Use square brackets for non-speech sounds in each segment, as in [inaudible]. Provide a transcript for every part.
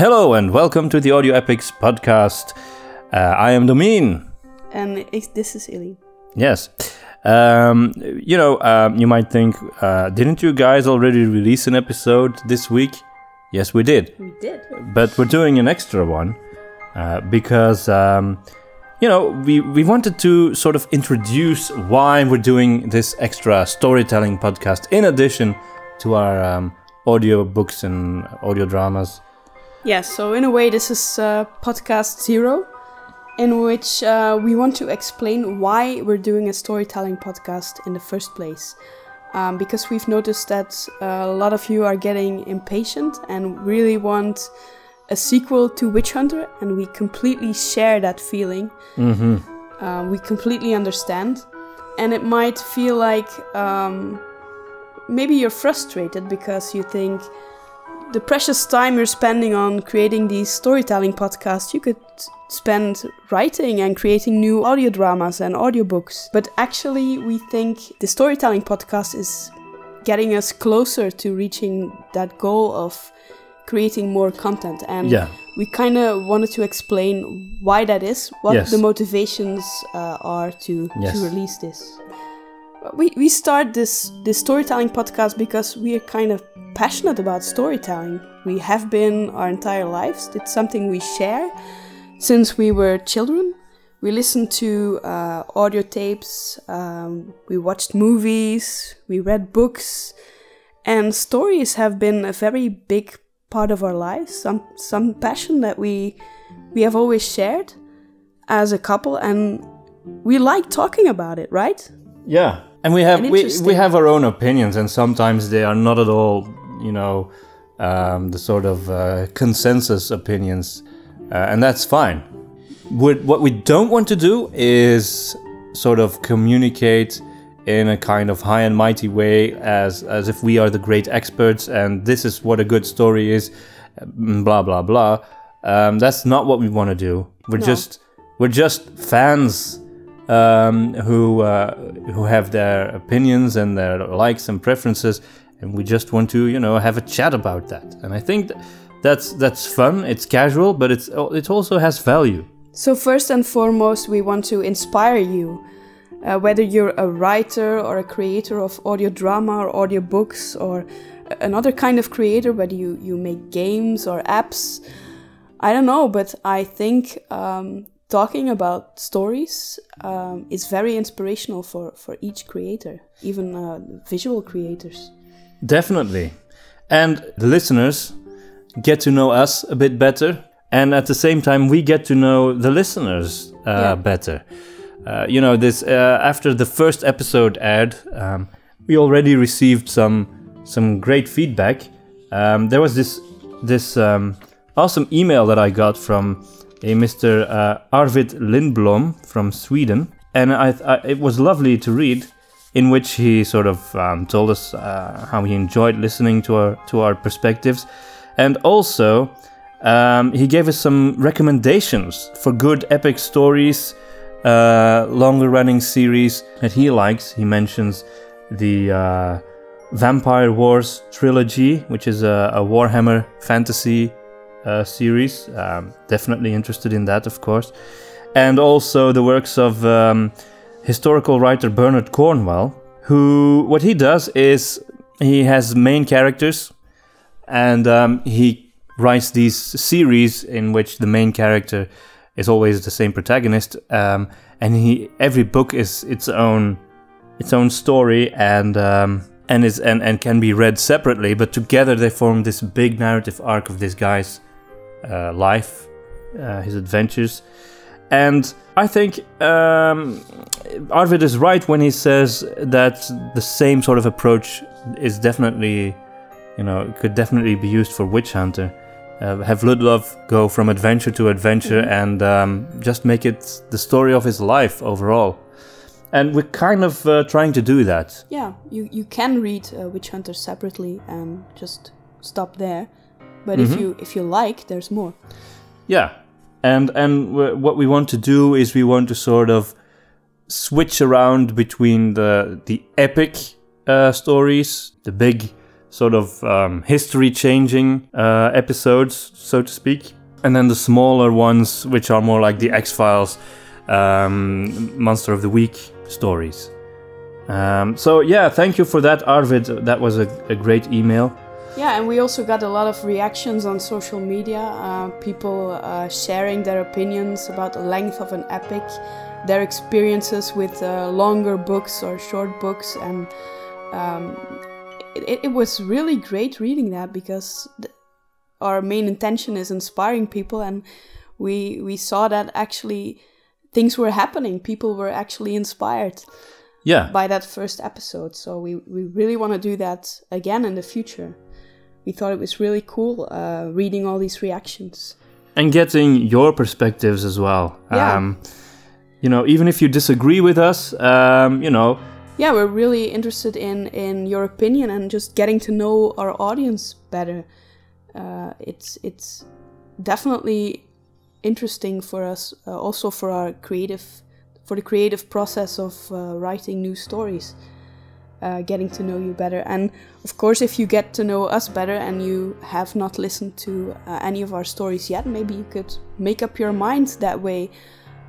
Hello and welcome to the Audio Epics podcast. Uh, I am Domin. And it's, this is Illy. Yes. Um, you know, um, you might think, uh, didn't you guys already release an episode this week? Yes, we did. We did. But we're doing an extra one uh, because, um, you know, we, we wanted to sort of introduce why we're doing this extra storytelling podcast in addition to our um, audio books and audio dramas. Yes, so in a way, this is uh, podcast zero, in which uh, we want to explain why we're doing a storytelling podcast in the first place. Um, because we've noticed that uh, a lot of you are getting impatient and really want a sequel to Witch Hunter, and we completely share that feeling. Mm-hmm. Uh, we completely understand. And it might feel like um, maybe you're frustrated because you think the precious time you're spending on creating these storytelling podcasts, you could spend writing and creating new audio dramas and audiobooks. But actually, we think the storytelling podcast is getting us closer to reaching that goal of creating more content. And Yeah. we kind of wanted to explain why that is, what Yes. the motivations uh, are to, Yes. to release this. We, we start this, this storytelling podcast because we are kind of passionate about storytelling. We have been our entire lives. It's something we share since we were children. We listened to uh, audio tapes, um, we watched movies, we read books, and stories have been a very big part of our lives. Some some passion that we we have always shared as a couple, and we like talking about it, right? Yeah, and we have And we, we have our own opinions, and sometimes they are not at all, you know, um, the sort of uh, consensus opinions, uh, and that's fine. What what we don't want to do is sort of communicate in a kind of high and mighty way, as as if we are the great experts, and this is what a good story is, mm, blah blah blah. Um, that's not what we want to do. We're No. just we're just fans um, who uh, who have their opinions and their likes and preferences, and we just want to you know have a chat about that. And I think th- that's that's fun. It's casual, but it's it also has value. So, first and foremost, we want to inspire you. Uh, whether you're a writer or a creator of audio drama or audio books or another kind of creator, whether you, you make games or apps, I don't know, but I think um, talking about stories um, is very inspirational for, for each creator, even uh, visual creators. Definitely. And the listeners get to know us a bit better. And at the same time, we get to know the listeners uh, Yeah. better. Uh, you know, this uh, after the first episode aired, um, we already received some some great feedback. Um, there was this this um, awesome email that I got from a Mr. Uh, Arvid Lindblom from Sweden, and I, I, it was lovely to read in which he sort of um, told us uh, how he enjoyed listening to our to our perspectives, and also um, he gave us some recommendations for good epic stories, uh, longer running series that he likes. He mentions the uh, Vampire Wars trilogy, which is a, a Warhammer fantasy uh, series. Um, definitely interested in that, of course, and also the works of. Um, historical writer Bernard Cornwell, who what he does is he has main characters, and um, he writes these series in which the main character is always the same protagonist, um, and he every book is its own its own story and. Um, and is and, and can be read separately, but together they form this big narrative arc of this guy's uh, life, uh, his adventures, and I think um, Arvid is right when he says that the same sort of approach is definitely, you know, could definitely be used for Witch Hunter. Uh, have Ludlov go from adventure to adventure and um, just make it the story of his life overall. And we're kind of uh, trying to do that. Yeah, you, you can read uh, Witch Hunter separately and just stop there. But if you if you like, there's more. Yeah, and and w- what we want to do is we want to sort of switch around between the the epic uh, stories, the big sort of um, history changing uh, episodes, so to speak. And then the smaller ones, which are more like the X Files, um, Monster of the Week stories. Um, so, yeah, thank you for that, Arvid. That was a, a, great email. Yeah, and we also got a lot of reactions on social media. Uh, people uh, sharing their opinions about the length of an epic, their experiences with uh, longer books or short books, and um, it, it, was really great reading that because th- our main intention is inspiring people, and we we saw that actually things were happening. People were actually inspired. Yeah. By that first episode, so we we really want to do that again in the future. We thought it was really cool uh, reading all these reactions and getting your perspectives as well. Yeah. Um, you know, even if you disagree with us, um, you know, yeah, we're really interested in in your opinion and just getting to know our audience better. Uh, it's it's definitely interesting for us, uh, also for our creative, for the creative process of uh, writing new stories. Uh, getting to know you better. And of course, if you get to know us better and you have not listened to uh, any of our stories yet, maybe you could make up your mind that way.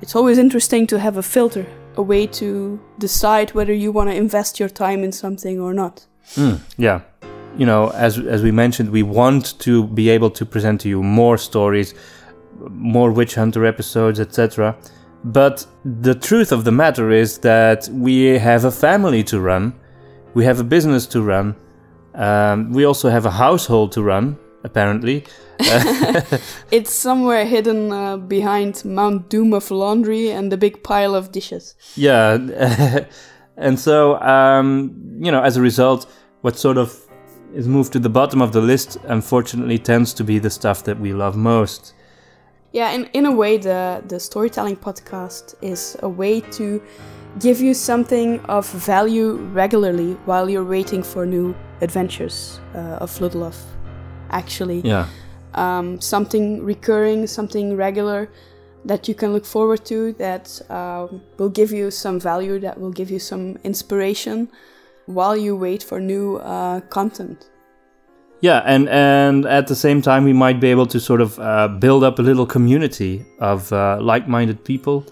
It's always interesting to have a filter a way to decide whether you want to invest your time in something or not. Mm, yeah. You know, as as we mentioned, we want to be able to present to you more stories, more witch hunter episodes, etc. But the truth of the matter is that we have a family to run, we have a business to run, um, we also have a household to run, apparently. [laughs] it's somewhere hidden uh, behind Mount Doom of laundry and the big pile of dishes. Yeah, [laughs] and so um, you know, as a result, what sort of is moved to the bottom of the list, unfortunately, tends to be the stuff that we love most. Yeah, in in a way, the the storytelling podcast is a way to give you something of value regularly while you're waiting for new adventures uh, of Ludloff actually. Yeah. Um, something recurring, something regular that you can look forward to that um, will give you some value, that will give you some inspiration while you wait for new uh, content. Yeah, and and at the same time, we might be able to sort of uh, build up a little community of uh, like-minded people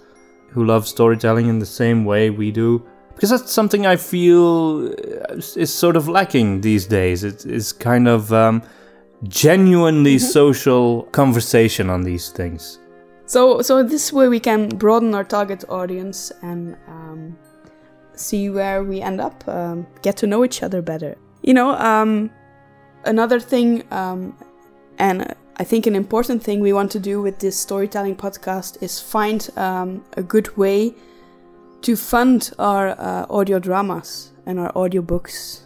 who love storytelling in the same way we do, because that's something I feel is sort of lacking these days. It is kind of um, genuinely mm-hmm. social conversation on these things. So, so this way we can broaden our target audience and um, see where we end up, um, get to know each other better. You know, um, another thing, um, and I think an important thing we want to do with this storytelling podcast is find um, a good way to fund our uh, audio dramas and our audiobooks.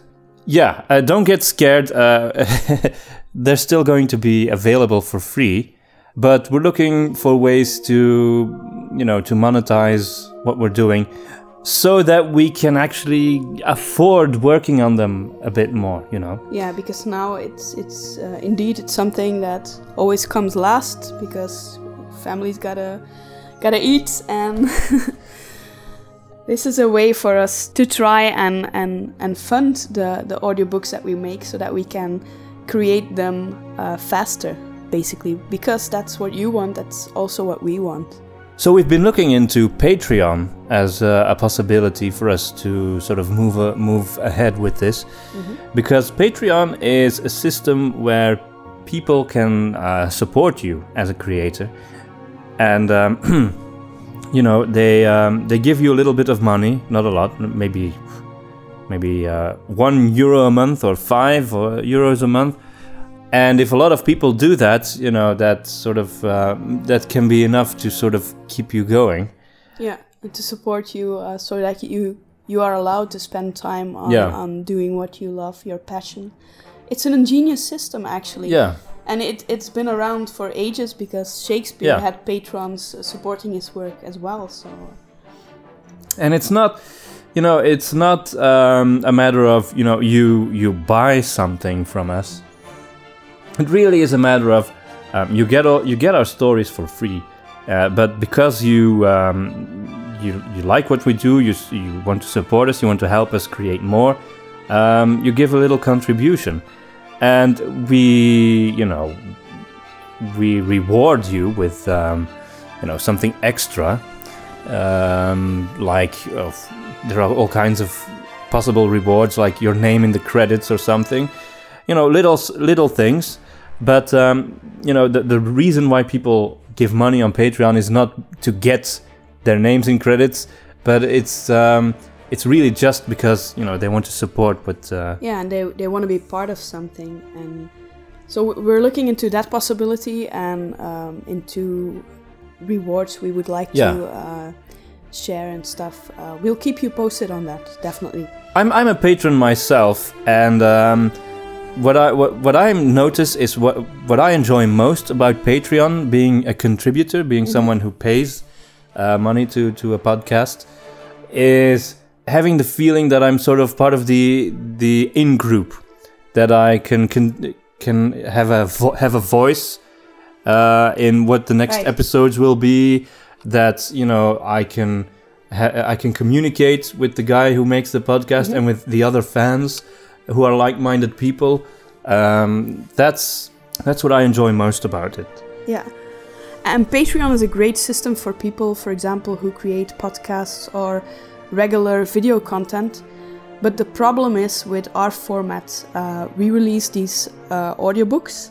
Yeah, uh, don't get scared. Uh, [laughs] they're still going to be available for free, but we're looking for ways to, you know, to monetize what we're doing so that we can actually afford working on them a bit more, you know. Yeah, because now it's it's uh, indeed it's something that always comes last because families gotta gotta eat and [laughs] this is a way for us to try and and and fund the the audiobooks that we make so that we can create them uh, faster, basically, because that's what you want, that's also what we want. So we've been looking into Patreon as a, a possibility for us to sort of move a, move ahead with this, mm-hmm. because Patreon is a system where people can uh, support you as a creator, and um, [clears throat] you know they um, they give you a little bit of money, not a lot, maybe maybe uh, one euro a month or five or euros a month. And if a lot of people do that, you know, that sort of uh, that can be enough to sort of keep you going. Yeah, and to support you uh, so that you you are allowed to spend time on, yeah. on doing what you love, your passion. It's an ingenious system, actually. Yeah. And it, it's been around for ages because Shakespeare yeah. had patrons supporting his work as well. So. And it's not you know, it's not um, a matter of you know you you buy something from us. It really is a matter of um, you get all, you get our stories for free, uh, but because you um, you you like what we do, you you want to support us, you want to help us create more. um, you give a little contribution, and we, you know, we reward you with, um, you know, something extra. Um, like uh, there are all kinds of possible rewards, like your name in the credits or something. You know, little little things. But um, you know, the the reason why people give money on Patreon is not to get their names in credits, but it's um, it's really just because you know they want to support But Uh, Yeah, and they they want to be part of something, and so we're looking into that possibility and um, into rewards we would like Yeah. to uh, share and stuff. Uh, we'll keep you posted on that, definitely. I'm I'm a patron myself, and um, what I what, what I notice is what what I enjoy most about Patreon, being a contributor, being someone who pays uh, money to to a podcast, is having the feeling that I'm sort of part of the the in group, that I can can can have a vo- have a voice uh, in what the next Right. episodes will be. That you know I can I can communicate with the guy who makes the podcast and with the other fans who are like-minded people. Um, that's that's what I enjoy most about it. Yeah. And Patreon is a great system for people, for example, who create podcasts or regular video content. But the problem is with our format, uh, we release these uh, audiobooks,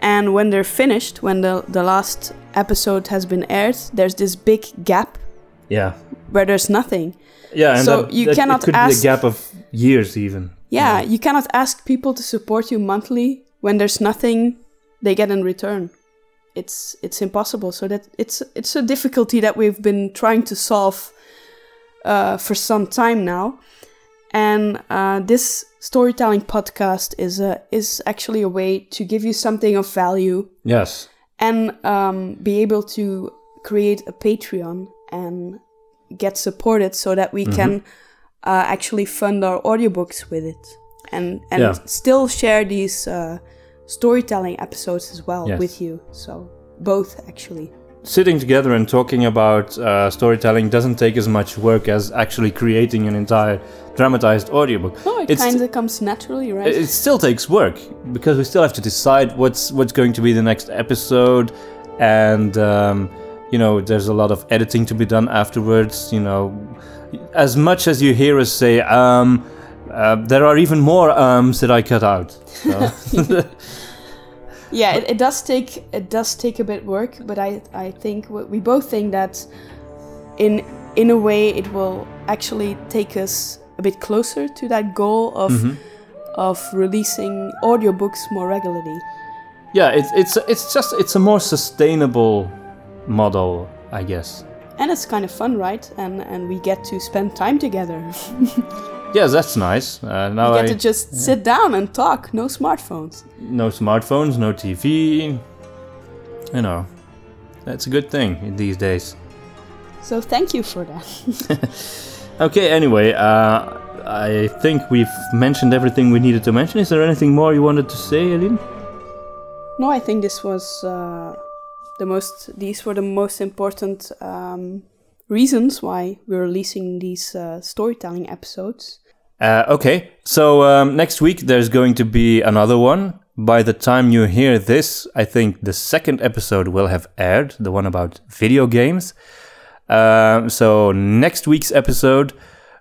and when they're finished, when the, the last episode has been aired, there's this big gap Yeah, where there's nothing. yeah, and So that, you that- cannot it could ask- be a gap of years even. Yeah, you cannot ask people to support you monthly when there's nothing they get in return. It's it's impossible. So that it's it's a difficulty that we've been trying to solve uh, for some time now. And uh, this storytelling podcast is a is actually a way to give you something of value Yes, and um, be able to create a Patreon and get supported so that we can uh, actually fund our audiobooks with it and and Yeah. still share these uh, storytelling episodes as well Yes. with you. So both actually. sitting together and talking about uh, storytelling doesn't take as much work as actually creating an entire dramatized audiobook. No, it kind of comes naturally, right? It it still takes work because we still have to decide what's what's going to be the next episode, and um, you know there's a lot of editing to be done afterwards. You know, as much as you hear us say, um, uh, there are even more ums that I cut out. So, [laughs] yeah it, it does take it does take a bit work but i i think we we both think that in in a way it will actually take us a bit closer to that goal of Mhm. of releasing audiobooks more regularly yeah, it's it's it's just it's a more sustainable model, I guess. And it's kind of fun right and and we get to spend time together [laughs] Yes, that's nice. Uh, now we I get to just sit down and talk no smartphones no smartphones, no TV. You know, that's a good thing these days. so thank you for that [laughs] Okay, anyway, uh, I think we've mentioned everything we needed to mention. Is there anything more you wanted to say, Eline? No, I think this was uh, the most. These were the most important um, reasons why we're releasing these uh, storytelling episodes. Uh, okay, so um, next week there's going to be another one. By the time you hear this, I think the second episode will have aired, the one about video games. Um, so next week's episode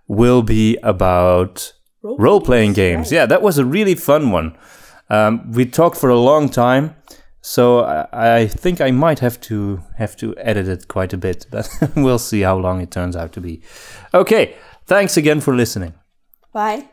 will be about role playing games. right. Yeah, that was a really fun one. Um, we talked for a long time, so I, think I might have to have to edit it quite a bit, [laughs] but we'll see how long it turns out to be. Okay, thanks again for listening. Bye.